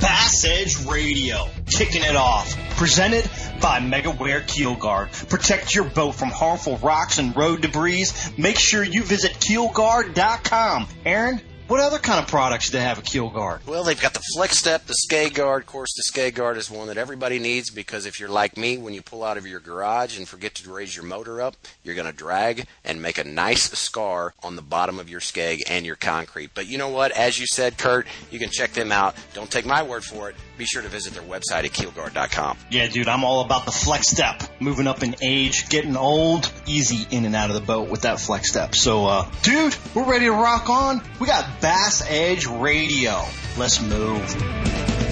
Bass Edge Radio. Kicking it off. Presented by MegaWare Keel Guard. Protect your boat from harmful rocks and road debris. Make sure you visit keelguard.com. Aaron, what other kind of products do they have at Keel Guard? Well, they've got the Flex Step, the Skeg Guard. Of course, the Skeg Guard is one that everybody needs because if you're like me, when you pull out of your garage and forget to raise your motor up, you're going to drag and make a nice scar on the bottom of your skeg and your concrete. But you know what? As you said, Kurt, you can check them out. Don't take my word for it. Be sure to visit their website at keelguard.com. Yeah, dude, I'm all about the Flex Step. Moving up in age, getting old, easy in and out of the boat with that Flex Step. So, uh, dude, we're ready to rock on. We got Bass Edge Radio. Let's move.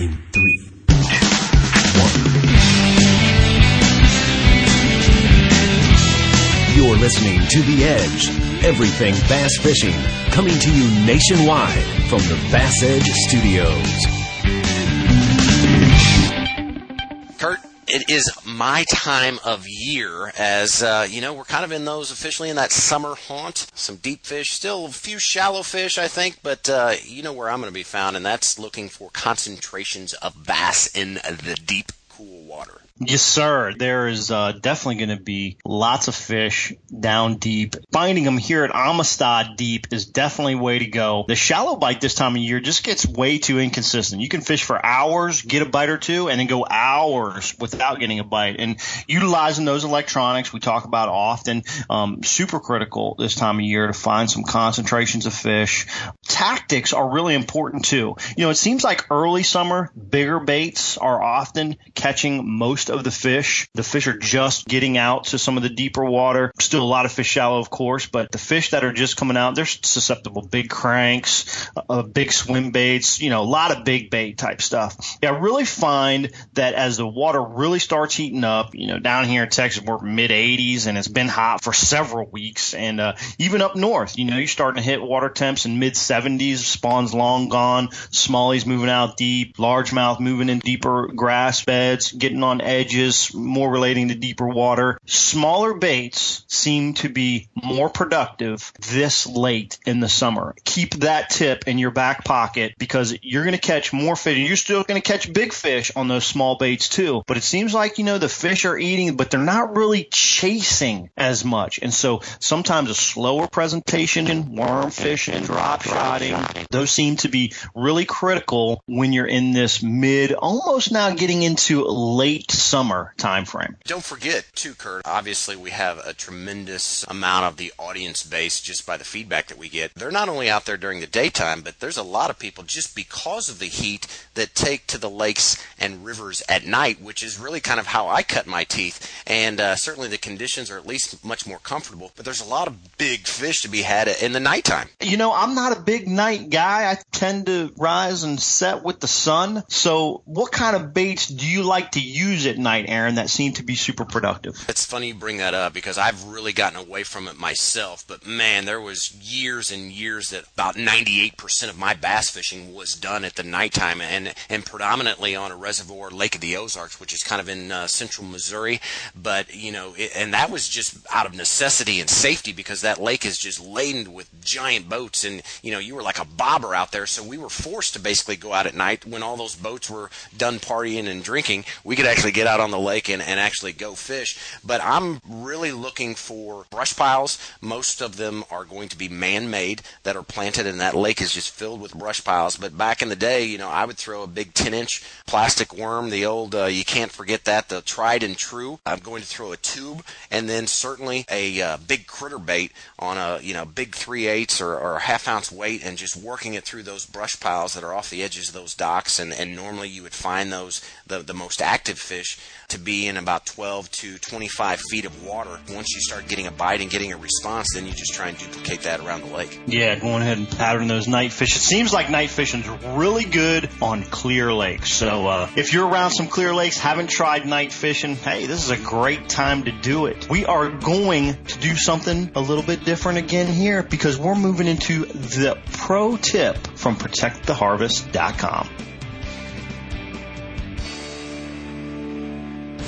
In three, two, one. You're listening to The Edge. Everything bass fishing. Coming to you nationwide from the Bass Edge Studios. Kurt, it is my time of year as uh, you know we're kind of in those officially in that summer haunt. Some deep fish still a few shallow fish i think but uh, you know where i'm going to be found and that's looking for concentrations of bass in the deep cool water Yes, sir. There is uh, definitely going to be lots of fish down deep. Finding them here at Amistad Deep is definitely way to go. The shallow bite this time of year just gets way too inconsistent. You can fish for hours, get a bite or two, and then go hours without getting a bite. And utilizing those electronics we talk about often, um, super critical this time of year to find some concentrations of fish. Tactics are really important too. You know, it seems like early summer, bigger baits are often catching most of the fish. The fish are just getting out to some of the deeper water. Still a lot of fish shallow, of course, but the fish that are just coming out, they're susceptible. Big cranks, uh, big swim baits, you know, a lot of big bait type stuff. Yeah, I really find that as the water really starts heating up, you know, down here in Texas, we're mid 80s and it's been hot for several weeks. And uh, even up north, you know, you're starting to hit water temps in mid 70s. Spawns long gone. Smallies moving out deep. Largemouth moving in deeper grass beds, getting on edge edges, more relating to deeper water. Smaller baits seem to be more productive this late in the summer. Keep that tip in your back pocket because you're going to catch more fish. You're still going to catch big fish on those small baits too. But it seems like, you know, the fish are eating, but they're not really chasing as much. And so sometimes a slower presentation in worm fishing, drop shotting, those seem to be really critical when you're in this mid, almost now getting into late summer time frame. Don't forget, too, Kurt, obviously we have a tremendous amount of the audience base just by the feedback that we get. They're not only out there during the daytime, but there's a lot of people just because of the heat that take to the lakes and rivers at night, which is really kind of how I cut my teeth. And uh, certainly the conditions are at least much more comfortable, but there's a lot of big fish to be had in the nighttime. You know, I'm not a big night guy. I tend to rise and set with the sun. So what kind of baits do you like to use at night, Aaron, that seem to be super productive? It's funny you bring that up because I've really gotten away from it myself. But man, there was years and years that about 98% of my bass fishing was done at the nighttime and, and predominantly on a reservoir, Lake of the Ozarks, which is kind of in uh, central Missouri. But, you know, it, and that was just out of necessity and safety because that lake is just laden with giant boats. And, you know, you were like a bobber out there. So we were forced to basically go out at night when all those boats were done partying and drinking. We could actually get out on the lake and, and actually go fish. But I'm really looking for brush piles. Most of them are going to be man made that are planted, and that lake is just filled with brush piles. But back in the day, you know, I would throw a big 10 inch plastic worm, the old, uh, you can't forget that, the tried and true. I'm going to throw a tube, and then certainly a uh, big critter bait on a, you know, big 3 eighths or, or a half ounce weight, and just working it through those brush piles that are off the edges of those docks. And, and normally you would find those, the, the most active fish to be in about 12 to 25 feet of water. Once you start getting a bite and getting a response, then you just try and duplicate that around the lake. Yeah, going ahead and pattern those night fish. It seems like night fishing's really good on clear lakes. So uh, if you're around some clear lakes, haven't tried night fishing, hey, this is a great time to do it. We are going to do something a little bit different again here because we're moving into the pro tip from protecttheharvest.com.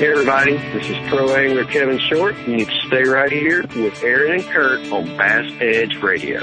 Hey everybody, this is Pro Angler Kevin Short, and you can stay right here with Aaron and Kurt on Bass Edge Radio.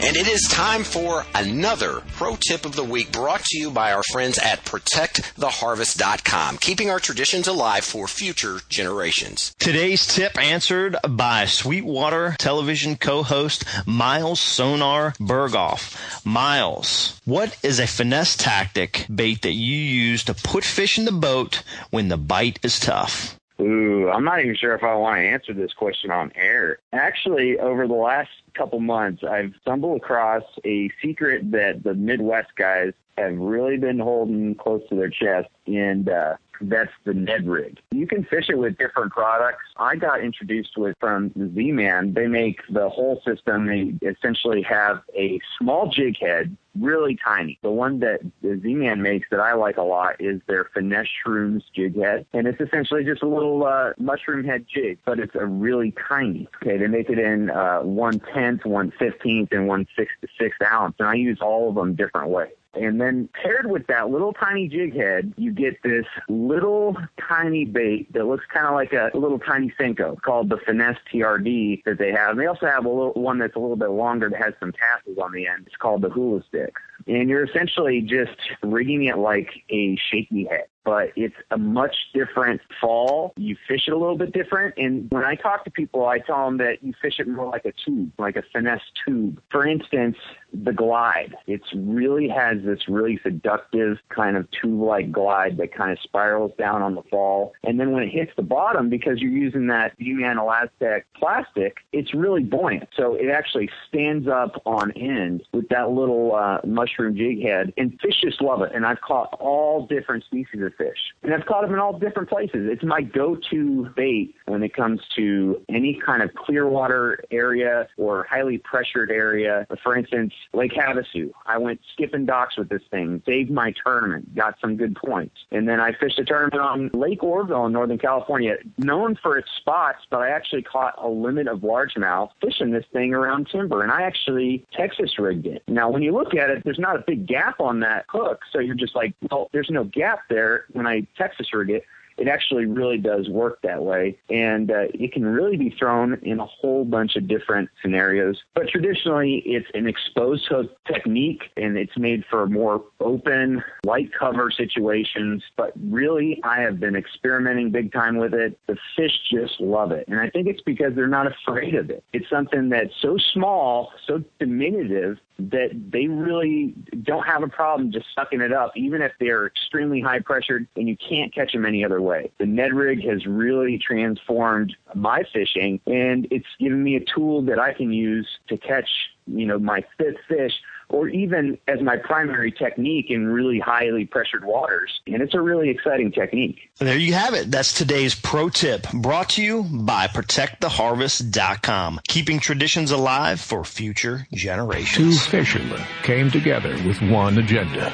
And it is time for another pro tip of the week brought to you by our friends at protecttheharvest.com, keeping our traditions alive for future generations. Today's tip answered by Sweetwater television co-host Miles Sonar Burghoff. Miles, what is a finesse tactic bait that you use to put fish in the boat when the bite is tough? Ooh, I'm not even sure if I want to answer this question on air. Actually, over the last couple months, I've stumbled across a secret that the Midwest guys have really been holding close to their chest, and uh, that's the Ned rig. You can fish it with different products. I got introduced with from Z-Man. They make the whole system. They essentially have a small jig head really tiny. The one that Z-Man makes that I like a lot is their Finesse ShroomZ jig head. And it's essentially just a little uh, mushroom head jig, but it's a really tiny. Okay, they make it in uh, 1 tenth, 1 15th, and 1 6 to 6 ounce. And I use all of them different ways. And then paired with that little tiny jig head, you get this little tiny bait that looks kind of like a, little tiny Senko called the Finesse TRD that they have. And they also have a little one that's a little bit longer that has some tassels on the end. It's called the Hula Stick. And you're essentially just rigging it like a shaky head but it's a much different fall. You fish it a little bit different. And when I talk to people, I tell them that you fish it more like a tube, like a finesse tube. For instance, the glide. It really has this really seductive kind of tube-like glide that kind of spirals down on the fall. And then when it hits the bottom, because you're using that Z-Man ElaZtech plastic, it's really buoyant. So it actually stands up on end with that little uh, mushroom jig head. And fish just love it. And I've caught all different species of fish. And I've caught them in all different places. It's my go-to bait when it comes to any kind of clear water area or highly pressured area. For instance, Lake Havasu. I went skipping docks with this thing, saved my tournament, got some good points. And then I fished a tournament on Lake Oroville in Northern California, known for its spots, but I actually caught a limit of largemouth fishing this thing around timber. And I actually Texas rigged it. Now, when you look at it, there's not a big gap on that hook. So you're just like, well, there's no gap there when I Texas rig it. It actually really does work that way. And uh, it can really be thrown in a whole bunch of different scenarios. But traditionally, it's an exposed hook technique and it's made for more open, light cover situations. But really, I have been experimenting big time with it. The fish just love it. And I think it's because they're not afraid of it. It's something that's so small, so diminutive that they really don't have a problem just sucking it up, even if they're extremely high pressured and you can't catch them any other way. The Ned rig has really transformed my fishing and it's given me a tool that I can use to catch, you know, my fifth fish or even as my primary technique in really highly pressured waters. And it's a really exciting technique. There you have it. That's today's pro tip brought to you by protecttheharvest.com, keeping traditions alive for future generations. Two fishermen came together with one agenda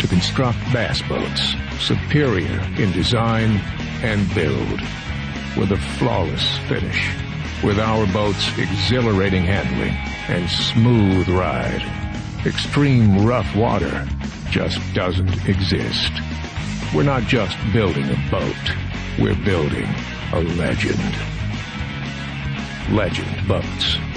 to construct bass boats superior in design and build with a flawless finish with our boat's exhilarating handling and smooth ride. Extreme rough water just doesn't exist. We're not just building a boat, we're building a legend. Legend Boats.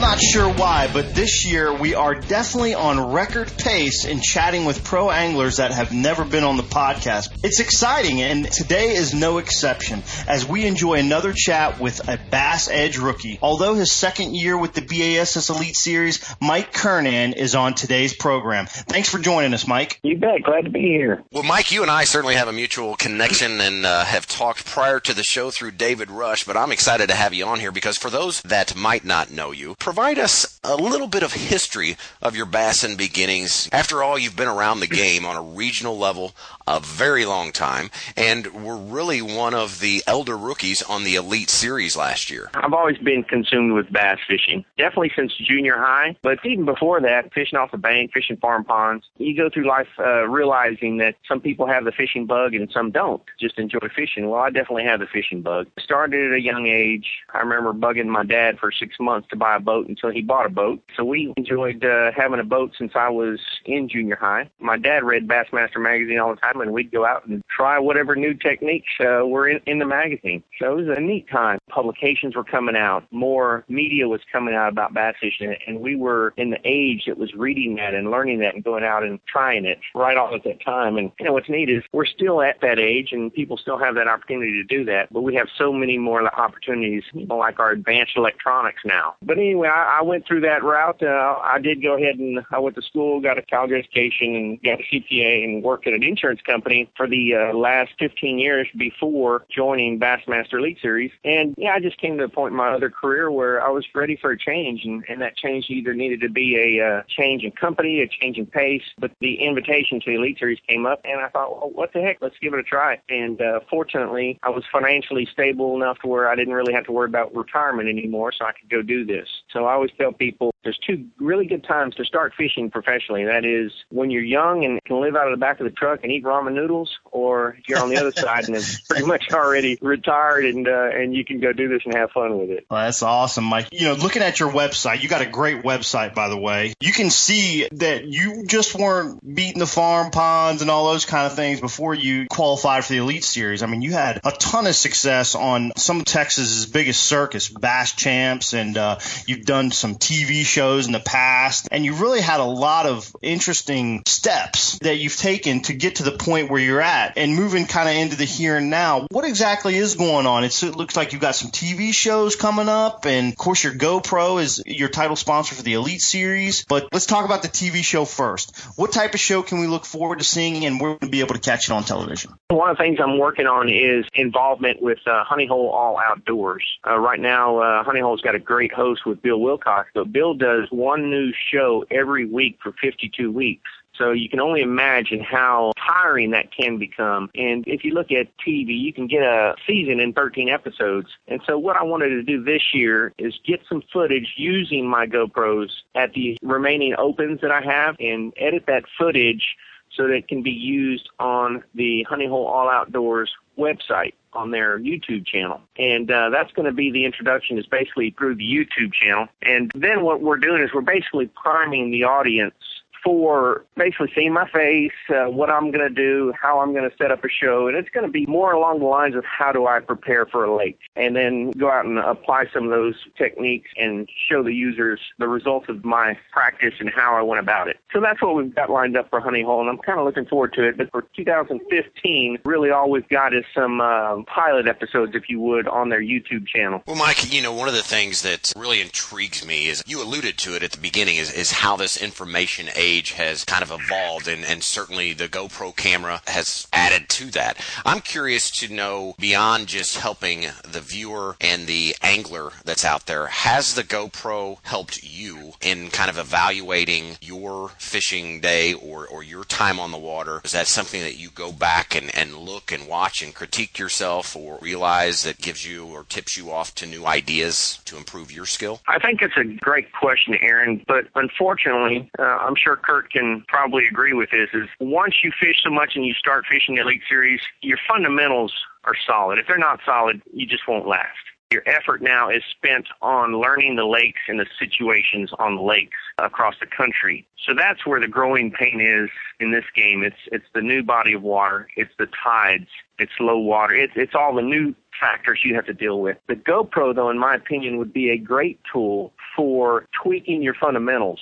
I'm not sure why, but this year we are definitely on record pace in chatting with pro anglers that have never been on the podcast. It's exciting, and today is no exception as we enjoy another chat with a Bass Edge rookie. Although his second year with the BASS Elite Series, Mike Kernan is on today's program. Thanks for joining us, Mike. You bet. Glad to be here. Well, Mike, you and I certainly have a mutual connection and uh, have talked prior to the show through David Rush, but I'm excited to have you on here because for those that might not know you. Provide us a little bit of history of your Bassin beginnings. After all, you've been around the game on a regional level a very long time and were really one of the elder rookies on the Elite Series last year. I've always been consumed with bass fishing, definitely since junior high, but even before that, fishing off the bank, fishing farm ponds. You go through life uh, realizing that some people have the fishing bug and some don't, just enjoy fishing. Well, I definitely have the fishing bug. Started at a young age. I remember bugging my dad for six months to buy a boat until he bought a boat. So we enjoyed uh, having a boat since I was in junior high. My dad read Bassmaster magazine all the time, and we'd go out and try whatever new techniques uh, were in, in the magazine. So it was a neat time. Publications were coming out, more media was coming out about bass fishing, and we were in the age that was reading that and learning that and going out and trying it right off at that time. And you know what's neat is we're still at that age, and people still have that opportunity to do that, but we have so many more opportunities, you know, like our advanced electronics now. But anyway, I, I went through that route. Uh, I did go ahead and I went to school, got a college education, and got a CPA, and worked at an insurance company for the uh, last 15 years before joining Bassmaster Elite Series. And yeah, I just came to a point in my other career where I was ready for a change, and, and that change either needed to be a uh, change in company, a change in pace. But the invitation to the Elite Series came up, and I thought, well, what the heck? Let's give it a try. And uh, fortunately, I was financially stable enough to where I didn't really have to worry about retirement anymore, so I could go do this. So I always tell people there's two really good times to start fishing professionally. That is when you're young and can live out of the back of the truck and eat ramen noodles, or if you're on the other side and is pretty much already retired and uh, and you can go do this and have fun with it. Well, that's awesome, Mike. You know, looking at your website, you got a great website, by the way. You can see that you just weren't beating the farm ponds and all those kind of things before you qualified for the Elite Series. I mean, you had a ton of success on some of Texas's biggest circus, Bass Champs, and uh, you've done some TV shows in the past, and you really had a lot of interesting steps that you've taken to get to the point where you're at and moving kind of into the here and now. What exactly is going on? It's, it looks like you've got some TV shows coming up, and of course, your GoPro is your title sponsor for the Elite Series. But let's talk about the TV show first. What type of show can we look forward to seeing, and we're going to be able to catch it on television? One of the things I'm working on is involvement with uh, Honey Hole All Outdoors. Uh, right now, uh, Honey Hole's got a great host with Bill Wilcox, but Bill does one new show every week for 52 weeks. So you can only imagine how tiring that can become. And if you look at TV, you can get a season in 13 episodes. And so what I wanted to do this year is get some footage using my GoPros at the remaining opens that I have and edit that footage so that it can be used on the Honey Hole All Outdoors website on their YouTube channel. And uh, that's going to be the introduction is basically through the YouTube channel. And then what we're doing is we're basically priming the audience for basically seeing my face, uh, what I'm going to do, how I'm going to set up a show, and it's going to be more along the lines of how do I prepare for a lake, and then go out and apply some of those techniques and show the users the results of my practice and how I went about it. So that's what we've got lined up for Honey Hole, and I'm kind of looking forward to it. But for 2015, really all we've got is some uh, pilot episodes, if you would, on their YouTube channel. Well, Mike, you know, one of the things that really intrigues me is you alluded to it at the beginning is, is how this information age has kind of evolved, and, and certainly the GoPro camera has added to that. I'm curious to know beyond just helping the viewer and the angler that's out there, has the GoPro helped you in kind of evaluating your fishing day or, or your time on the water? Is that something that you go back and, and look and watch and critique yourself or realize that gives you or tips you off to new ideas to improve your skill? I think it's a great question, Aaron, but unfortunately, uh, I'm sure Kurt can probably agree with this, is once you fish so much and you start fishing the Elite Series, your fundamentals are solid. If they're not solid, you just won't last. Your effort now is spent on learning the lakes and the situations on the lakes across the country. So that's where the growing pain is in this game. It's it's the new body of water, it's the tides, it's low water, it's it's all the new factors you have to deal with. The GoPro though in my opinion would be a great tool for tweaking your fundamentals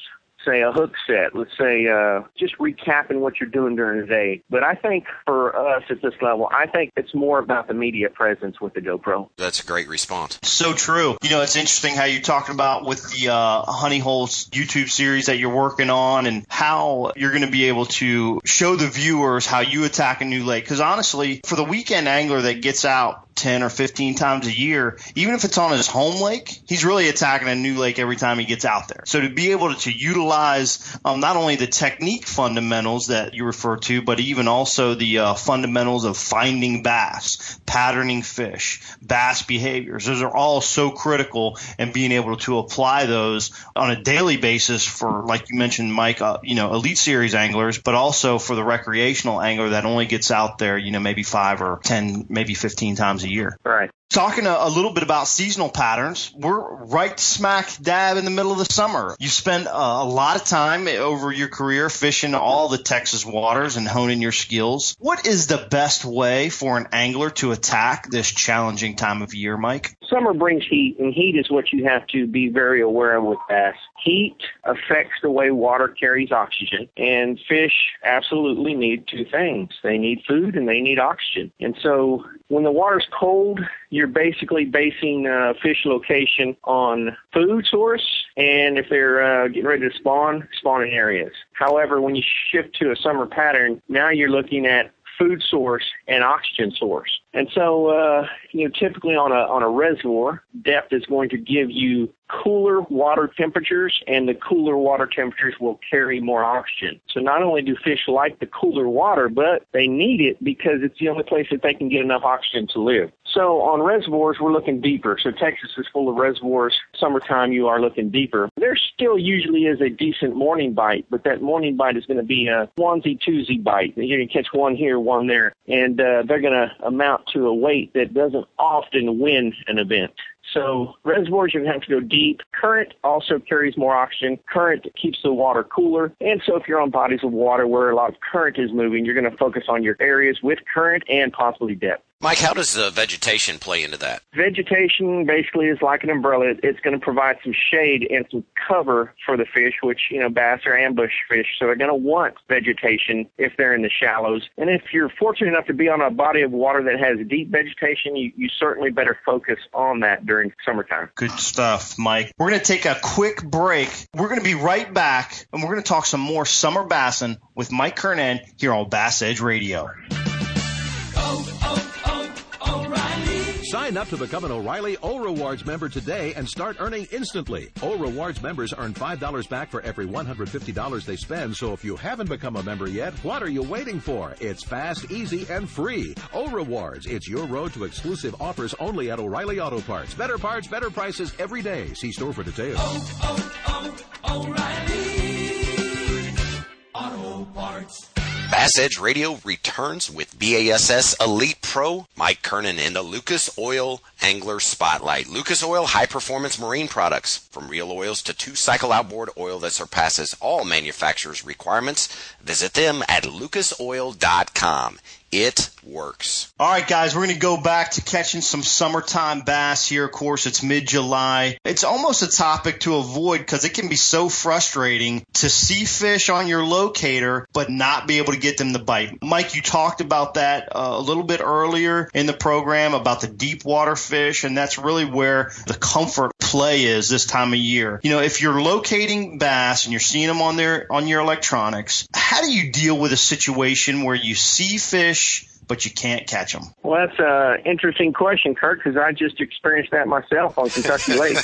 say a hook set, let's say uh, just recapping what you're doing during the day. But I think for us at this level, I think it's more about the media presence with the GoPro. That's a great response. So true. You know, it's interesting how you're talking about with the uh, Honey Holes YouTube series that you're working on and how you're going to be able to show the viewers how you attack a new lake. Because honestly, for the weekend angler that gets out 10 or 15 times a year, even if it's on his home lake, he's really attacking a new lake every time he gets out there. So to be able to, to utilize um, not only the technique fundamentals that you refer to, but even also the uh, fundamentals of finding bass, patterning fish, bass behaviors, those are all so critical and being able to apply those on a daily basis for, like you mentioned, Mike, uh, you know, elite series anglers, but also for the recreational angler that only gets out there, you know, maybe five or 10, maybe 15 times a a year. Right. Talking a, a, little bit about seasonal patterns, we're right smack dab in the middle of the summer. You spend a, a, lot of time over your career fishing all the Texas waters and honing your skills. What is the best way for an angler to attack this challenging time of year, Mike? Summer brings heat, and heat is what you have to be very aware of with bass. Heat affects the way water carries oxygen, and fish absolutely need two things. They need food and they need oxygen. And so when the water's cold, you're basically basing uh, fish location on food source and if they're uh, getting ready to spawn, spawning areas. However, when you shift to a summer pattern, now you're looking at food source and oxygen source. And so, uh, you know, typically on a on a reservoir, depth is going to give you cooler water temperatures, and the cooler water temperatures will carry more oxygen. So not only do fish like the cooler water, but they need it because it's the only place that they can get enough oxygen to live. So on reservoirs, we're looking deeper. So Texas is full of reservoirs. Summertime, you are looking deeper. There still usually is a decent morning bite, but that morning bite is going to be a onesie twosie bite. You're going to catch one here, one there, and uh, they're going to amount to a weight that doesn't often win an event. So reservoirs, to have to go deep. Current also carries more oxygen. Current keeps the water cooler. And so if you're on bodies of water where a lot of current is moving, you're going to focus on your areas with current and possibly depth. Mike, how does the vegetation play into that? Vegetation basically is like an umbrella. It's going to provide some shade and some cover for the fish, which, you know, bass are ambush fish, so they're going to want vegetation if they're in the shallows. And if you're fortunate enough to be on a body of water that has deep vegetation, you, you certainly better focus on that during summertime. Good stuff, Mike. We're going to take a quick break. We're going to be right back, and we're going to talk some more summer bassin with Mike Kernan here on Bass Edge Radio. Sign up to become an O'Reilly O Rewards member today and start earning instantly. O Rewards members earn $5 back for every $150 they spend, so if you haven't become a member yet, what are you waiting for? It's fast, easy, and free. O Rewards, it's your road to exclusive offers only at O'Reilly Auto Parts. Better parts, better prices every day. See store for details. Oh, oh, oh, O'Reilly Auto Parts. Bass Edge Radio returns with BASS Elite Pro, Mike Kernan in the Lucas Oil Angler Spotlight. Lucas Oil high performance marine products, from real oils to two cycle outboard oil that surpasses all manufacturers' requirements. Visit them at lucasoil.com. It works. All right, guys, we're going to go back to catching some summertime bass here. Of course, it's mid July. It's almost a topic to avoid because it can be so frustrating to see fish on your locator but not be able to get them to bite. Mike, you talked about that uh, a little bit earlier in the program about the deep water fish, and that's really where the comfort play is this time of year. You know, if you're locating bass and you're seeing them on their on your electronics, how do you deal with a situation where you see fish but you can't catch them? Well, that's an interesting question, Kurt, because I just experienced that myself on Kentucky Lake.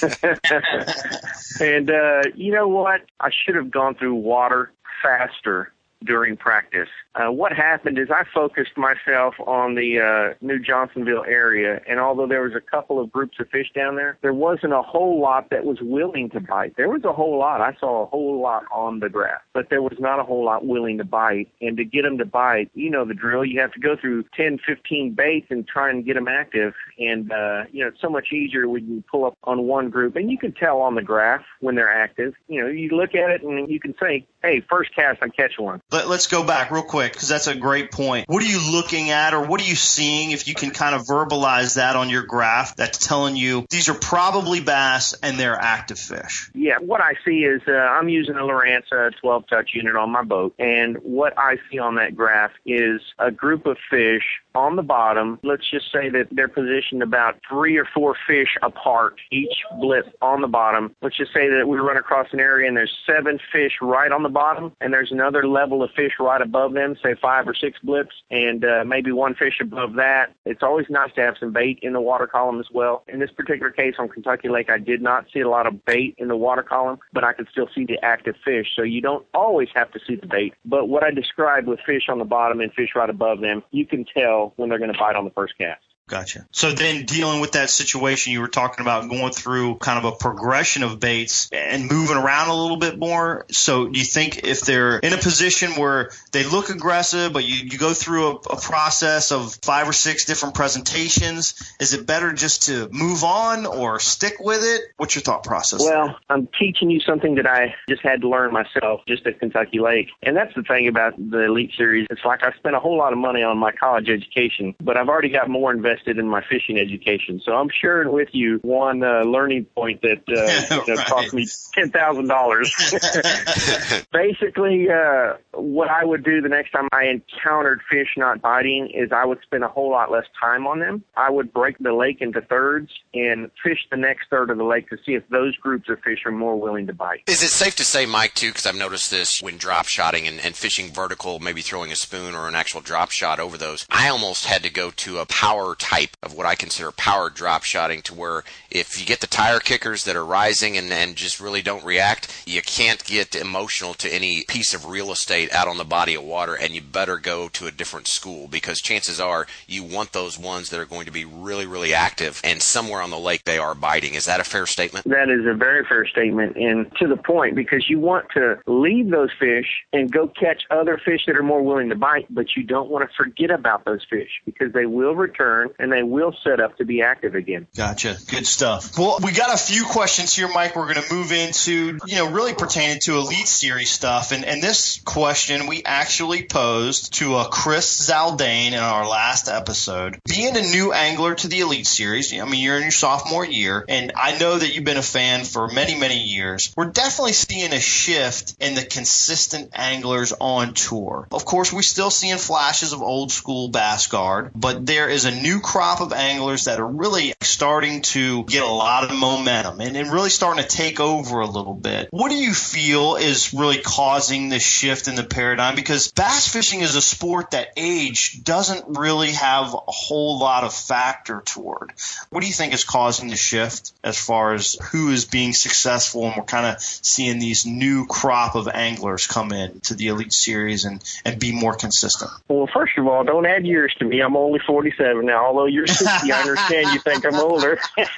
and uh, you know what? I should have gone through water faster during practice. Uh, what happened is I focused myself on the uh, New Johnsonville area, and although there was a couple of groups of fish down there, there wasn't a whole lot that was willing to bite. There was a whole lot. I saw a whole lot on the graph, but there was not a whole lot willing to bite. And to get them to bite, you know the drill. You have to go through 10, 15 baits and try and get them active. And uh, you know it's so much easier when you pull up on one group, and you can tell on the graph when they're active. You know, you look at it and you can say, "Hey, first cast, I catch one." Let, us go back real quick because that's a great point. What are you looking at or what are you seeing if you can kind of verbalize that on your graph that's telling you these are probably bass and they're active fish? Yeah, what I see is uh, I'm using a Lowrance 12 touch unit on my boat, and what I see on that graph is a group of fish on the bottom. Let's just say that they're positioned about three or four fish apart, each blip on the bottom. Let's just say that we run across an area and there's seven fish right on the bottom, and there's another level of fish right above them, say five or six blips, and uh, maybe one fish above that. It's always nice to have some bait in the water column as well. In this particular case on Kentucky Lake, I did not see a lot of bait in the water column, but I could still see the active fish. So you don't always have to see the bait. But what I described with fish on the bottom and fish right above them, you can tell when they're going to bite on the first cast. Gotcha. So then dealing with that situation, you were talking about going through kind of a progression of baits and moving around a little bit more. So do you think if they're in a position where they look aggressive, but you, you go through a, a process of five or six different presentations, is it better just to move on or stick with it? What's your thought process? Well, I'm teaching you something that I just had to learn myself just at Kentucky Lake. And that's the thing about the Elite Series. It's like I spent a whole lot of money on my college education, but I've already got more invested invested in my fishing education. So I'm sharing with you one uh, learning point that, uh, right. cost me ten thousand dollars. Basically, uh, what I would do the next time I encountered fish not biting is I would spend a whole lot less time on them. I would break the lake into thirds and fish the next third of the lake to see if those groups of fish are more willing to bite. Is it safe to say, Mike, too, because I've noticed this when drop shotting and, and fishing vertical, maybe throwing a spoon or an actual drop shot over those, I almost had to go to a power type of what I consider power drop shotting to where if you get the tire kickers that are rising and, and just really don't react, you can't get emotional to any piece of real estate out on the body of water and you better go to a different school because chances are you want those ones that are going to be really, really active and somewhere on the lake they are biting. Is that a fair statement? That is a very fair statement and to the point because you want to leave those fish and go catch other fish that are more willing to bite, but you don't want to forget about those fish because they will return and they will set up to be active again. Gotcha. Good stuff. Well, we got a few questions here, Mike. We're going to move into, you know, really pertaining to Elite Series stuff. And, and this question we actually posed to uh, Chris Zaldain in our last episode. Being a new angler to the Elite Series, I mean, you're in your sophomore year, and I know that you've been a fan for many, many years. We're definitely seeing a shift in the consistent anglers on tour. Of course, we're still seeing flashes of old school bass guard, but there is a new crop of anglers that are really starting to get a lot of momentum and, and really starting to take over a little bit. What do you feel is really causing this shift in the paradigm? Because bass fishing is a sport that age doesn't really have a whole lot of factor toward. What do you think is causing the shift as far as who is being successful and we're kind of seeing these new crop of anglers come in to the elite series and, and be more consistent? Well, first of all, don't add years to me. I'm only 47 now, although you're 60, I understand you think I'm older.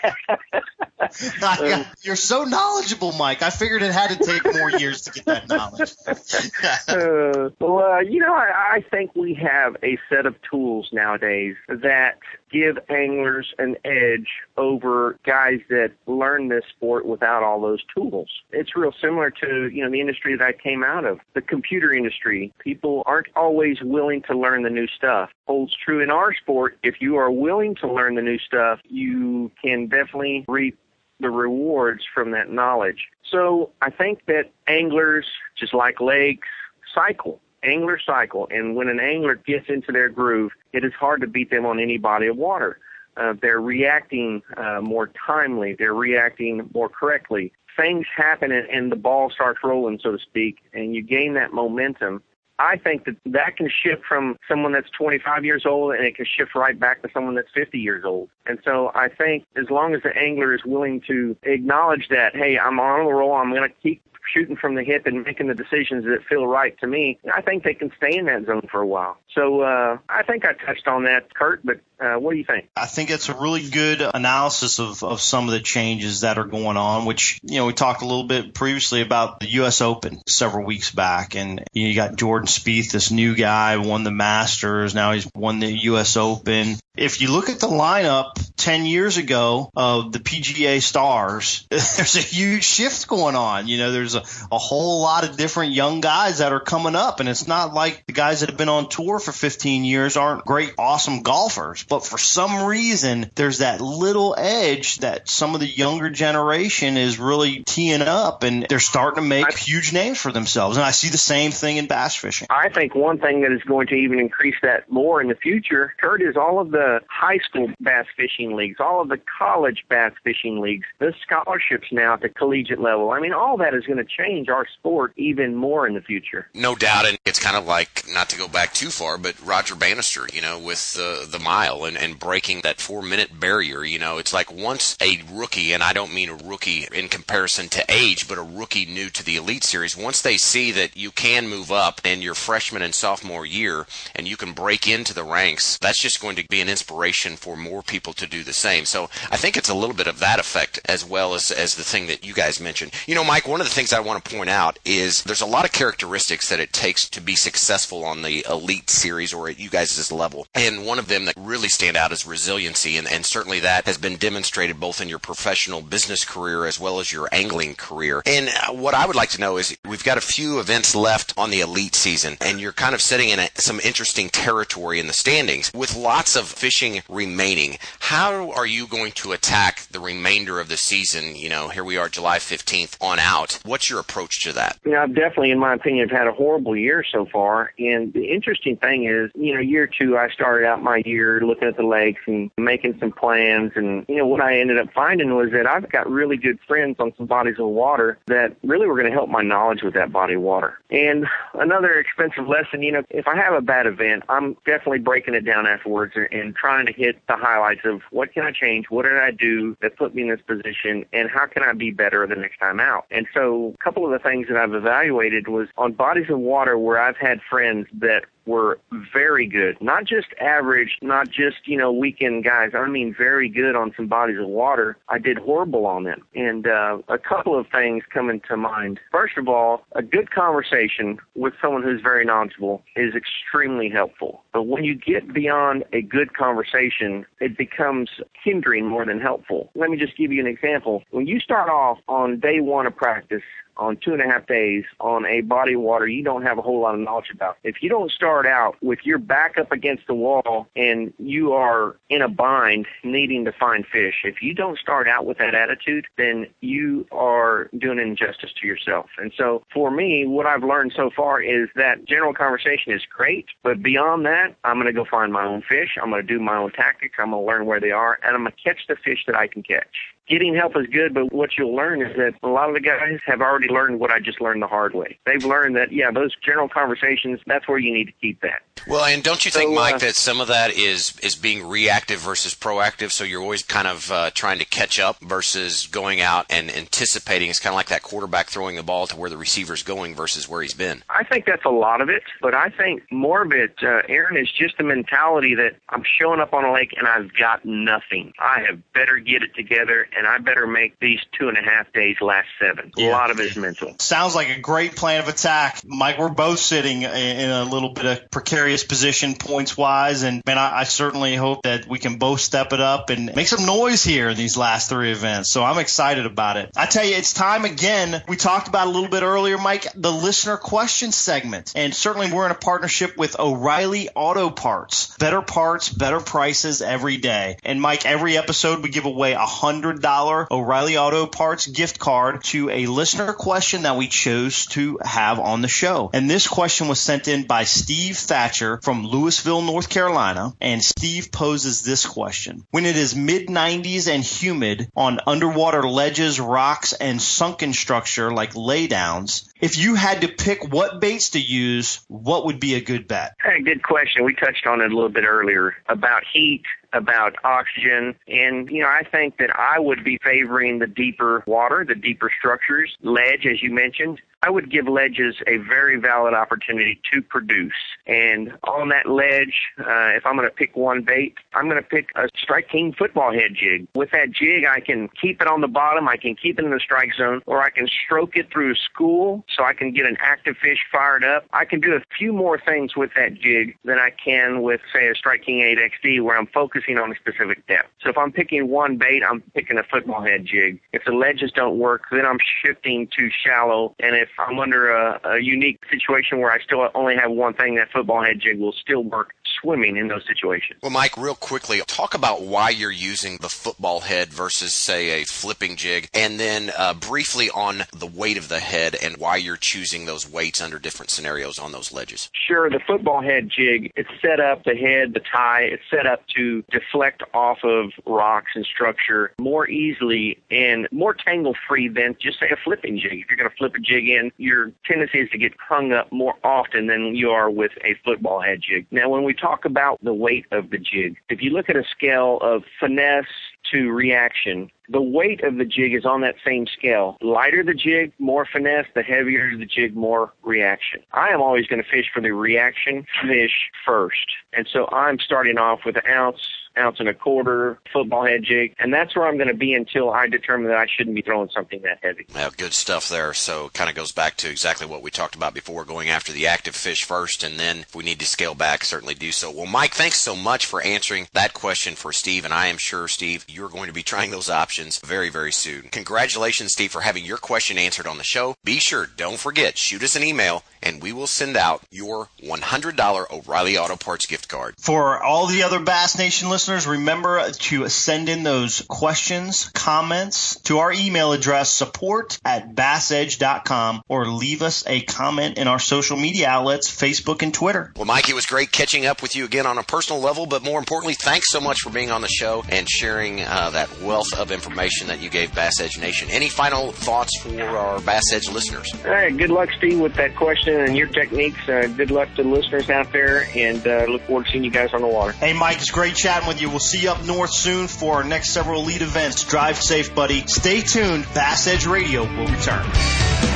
You're so knowledgeable, Mike. I figured it had to take more years to get that knowledge. uh, well, uh, you know, I, I think we have a set of tools nowadays that give anglers an edge over guys that learn this sport without all those tools. It's real similar to, you know, the industry that I came out of, the computer industry. People aren't always willing to learn the new stuff. Holds true in our sport. If you are willing to learn the new stuff, you can definitely reap the rewards from that knowledge. So I think that anglers, just like lakes, cycle. Angler cycle. And when an angler gets into their groove, it is hard to beat them on any body of water. Uh, they're reacting uh, more timely. They're reacting more correctly. Things happen and, and the ball starts rolling, so to speak, and you gain that momentum. I think that that can shift from someone that's 25 years old and it can shift right back to someone that's 50 years old. And so I think as long as the angler is willing to acknowledge that, hey, I'm on the roll, I'm going to keep shooting from the hip and making the decisions that feel right to me, I think they can stay in that zone for a while. So uh, I think I touched on that, Kurt, but uh, what do you think? I think it's a really good analysis of, of some of the changes that are going on, which, you know, we talked a little bit previously about the U.S. Open several weeks back. And you, you got Jordan Spieth, this new guy, won the Masters. Now he's won the U.S. Open. If you look at the lineup 10 years ago of the PGA stars, there's a huge shift going on. You know, there's a, a whole lot of different young guys that are coming up. And it's not like the guys that have been on tour for 15 years aren't great, awesome golfers but for some reason there's that little edge that some of the younger generation is really teeing up and they're starting to make I, huge names for themselves. And I see the same thing in bass fishing. I think one thing that is going to even increase that more in the future, Kurt, is all of the high school bass fishing leagues, all of the college bass fishing leagues, the scholarships now at the collegiate level. I mean, all that is going to change our sport even more in the future. No doubt. And it's kind of like, not to go back too far, but Roger Bannister, you know, with uh, the mile and, and breaking that four minute barrier. You know, it's like once a rookie, and I don't mean a rookie in comparison to age, but a rookie new to the Elite Series, once they see that you can move up in your freshman and sophomore year and you can break into the ranks, that's just going to be an inspiration for more people to do the same. So I think it's a little bit of that effect as well as, as the thing that you guys mentioned. You know, Mike, one of the things I want to point out is there's a lot of characteristics that it takes to be successful on the Elite Series or at you guys' level. And one of them that really stand out is resiliency. And, and certainly that has been demonstrated both in your professional business career as well as your angling career. And uh, what I would like to know is we've got a few events left on the elite season, and you're kind of sitting in a, some interesting territory in the standings with lots of fishing remaining. How are you going to attack the remainder of the season? You know, here we are July 15th on out. What's your approach to that? You know, I've definitely, in my opinion, have had a horrible year so far. And the interesting thing is, you know, year two, I started out my year looking at the lakes and making some plans. And, you know, what I ended up finding was that I've got really good friends on some bodies of water that really were going to help my knowledge with that body of water. And another expensive lesson, you know, if I have a bad event, I'm definitely breaking it down afterwards and trying to hit the highlights of what can I change? What did I do that put me in this position? And how can I be better the next time out? And so a couple of the things that I've evaluated was on bodies of water where I've had friends that were very good. Not just average, not just, you know, weekend guys. I mean very good on some bodies of water. I did horrible on them. And uh, a couple of things come into mind. First of all, a good conversation with someone who's very knowledgeable is extremely helpful. But when you get beyond a good conversation, it becomes hindering more than helpful. Let me just give you an example. When you start off on day one of practice, on two and a half days on a body of water you don't have a whole lot of knowledge about. If you don't start out with your back up against the wall and you are in a bind needing to find fish, if you don't start out with that attitude, then you are doing injustice to yourself. And so for me, what I've learned so far is that general conversation is great, but beyond that, I'm going to go find my own fish. I'm going to do my own tactics. I'm going to learn where they are and I'm going to catch the fish that I can catch. Getting help is good, but what you'll learn is that a lot of the guys have already learned what I just learned the hard way. They've learned that, yeah, those general conversations, that's where you need to keep that. Well, and don't you think, So, Mike, uh, that some of that is is being reactive versus proactive? So you're always kind of uh, trying to catch up versus going out and anticipating. It's kind of like that quarterback throwing the ball to where the receiver's going versus where he's been. I think that's a lot of it, but I think more of it, uh, Aaron, is just a mentality that I'm showing up on a lake and I've got nothing. I have better get it together and I better make these two and a half days last seven. A lot of it is mental. Sounds like a great plan of attack. Mike, we're both sitting in in a little bit of precarious position points wise. And man, I, I certainly hope that we can both step it up and make some noise here in these last three events. So I'm excited about it. I tell you, it's time again. We talked about a little bit earlier, Mike, the listener question segment. And certainly we're in a partnership with O'Reilly Auto Parts. Better parts, better prices every day. And Mike, every episode we give away a hundred dollar O'Reilly Auto Parts gift card to a listener question that we chose to have on the show. And this question was sent in by Steve Thatcher from Louisville, North Carolina. And Steve poses this question. When it is mid 90s and humid on underwater ledges, rocks, and sunken structure like laydowns, if you had to pick what baits to use, what would be a good bet? Hey, good question. We touched on it a little bit earlier about heat, about oxygen, and you know, I think that I would be favoring the deeper water, the deeper structures, ledge, as you mentioned. I would give ledges a very valid opportunity to produce. And on that ledge, uh, if I'm going to pick one bait, I'm going to pick a Strike King football head jig. With that jig, I can keep it on the bottom, I can keep it in the strike zone, or I can stroke it through a school so I can get an active fish fired up. I can do a few more things with that jig than I can with, say, a Strike King 8 XD where I'm focusing on a specific depth. So if I'm picking one bait, I'm picking a football head jig. If the ledges don't work, then I'm shifting to shallow. And if I'm under a, a unique situation where I still only have one thing, that football head jig will still work swimming in those situations. Well, Mike, real quickly, talk about why you're using the football head versus, say, a flipping jig, and then uh, briefly on the weight of the head and why you're choosing those weights under different scenarios on those ledges. Sure, the football head jig, it's set up, the head, the tie, it's set up to deflect off of rocks and structure more easily and more tangle free than just say a flipping jig. If you're going to flip a jig in, your tendency is to get hung up more often than you are with a football head jig. Now, when we talk about the weight of the jig, if you look at a scale of finesse to reaction, the weight of the jig is on that same scale. Lighter the jig, more finesse, the heavier the jig, more reaction. I am always going to fish for the reaction fish first. And so I'm starting off with an ounce, ounce and a quarter football head jig, and that's where I'm going to be until I determine that I shouldn't be throwing something that heavy. Yeah, good stuff there. So kind of goes back to exactly what we talked about before, going after the active fish first, and then if we need to scale back, certainly do so. Well, Mike, thanks so much for answering that question for Steve, and I am sure, Steve, you're going to be trying those options very, very soon. Congratulations, Steve, for having your question answered on the show. Be sure, don't forget, shoot us an email, and we will send out your $100 O'Reilly Auto Parts gift card. For all the other Bass Nation listeners, remember to send in those questions, comments to our email address, support at bassedge.com, or leave us a comment in our social media outlets, Facebook and Twitter. Well, Mike, it was great catching up with you again on a personal level, but more importantly, thanks so much for being on the show and sharing uh, that wealth of information that you gave Bass Edge Nation. Any final thoughts for our Bass Edge listeners? All right, good luck, Steve, with that question and your techniques. Uh, good luck to the listeners out there, and uh, look forward to seeing you guys on the water. Hey, Mike, it's great chatting with you. We'll see up north soon for our next several elite events. Drive safe, buddy. Stay tuned. Bass Edge Radio will return.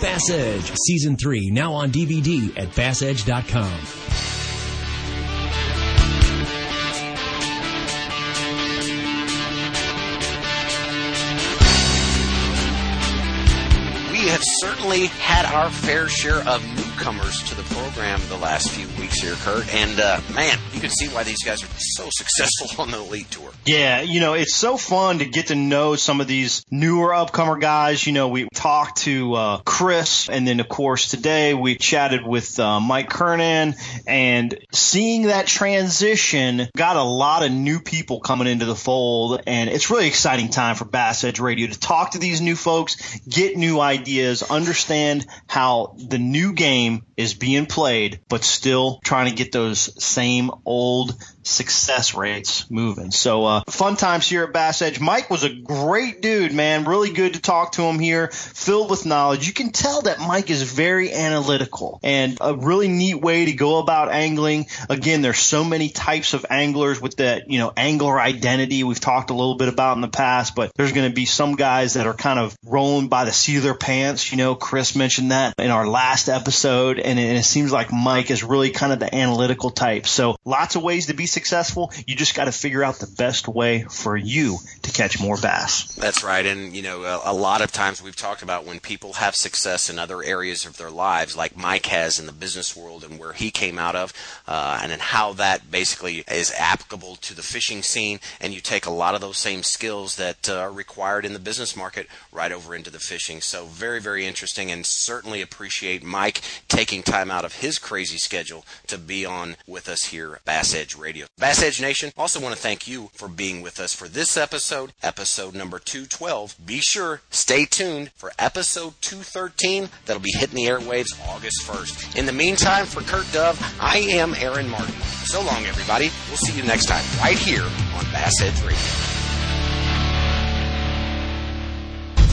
Bass Edge Season 3 now on DVD at bassedge.com. We have certainly had our fair share of new upcomers to the program the last few weeks here, Kurt. And uh, man, you can see why these guys are so successful on the Elite Tour. Yeah, you know, it's so fun to get to know some of these newer upcomer guys. You know, we talked to uh, Chris, and then of course today we chatted with uh, Mike Kernan, and seeing that transition got a lot of new people coming into the fold, and it's really exciting time for Bass Edge Radio to talk to these new folks, get new ideas, understand how the new game is being played, but still trying to get those same old success rates moving. So uh, fun times here at Bass Edge. Mike was a great dude, man. Really good to talk to him here, filled with knowledge. You can tell that Mike is very analytical and a really neat way to go about angling. Again, there's so many types of anglers with that, you know, angler identity we've talked a little bit about in the past, but there's going to be some guys that are kind of rolling by the seat of their pants. You know, Chris mentioned that in our last episode, and it, and it seems like Mike is really kind of the analytical type. So lots of ways to be successful. You just got to figure out the best way for you to catch more bass. That's right. And, you know, a, a, lot of times we've talked about when people have success in other areas of their lives, like Mike has in the business world and where he came out of, uh, and then how that basically is applicable to the fishing scene. And you take a lot of those same skills that uh, are required in the business market right over into the fishing. So, very, very interesting, and certainly appreciate Mike taking time out of his crazy schedule to be on with us here Bass Edge Radio. Bass Edge Nation, also want to thank you for being with us for this episode, episode number 212. Be sure, stay tuned for episode 213 that'll be hitting the airwaves August 1st. In the meantime, for Kurt Dove, I am Aaron Martin. So long, everybody. We'll see you next time right here on Bass Edge Radio.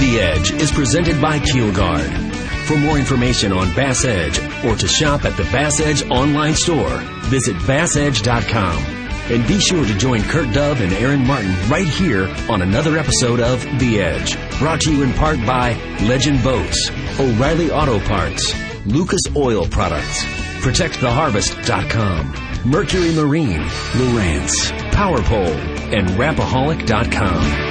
The Edge is presented by Keelguard. For more information on Bass Edge or to shop at the Bass Edge online store, visit bassedge.com. And be sure to join Kurt Dove and Aaron Martin right here on another episode of The Edge. Brought to you in part by Legend Boats, O'Reilly Auto Parts, Lucas Oil Products, ProtectTheHarvest.com, Mercury Marine, Lowrance, PowerPole, and Rapaholic.com.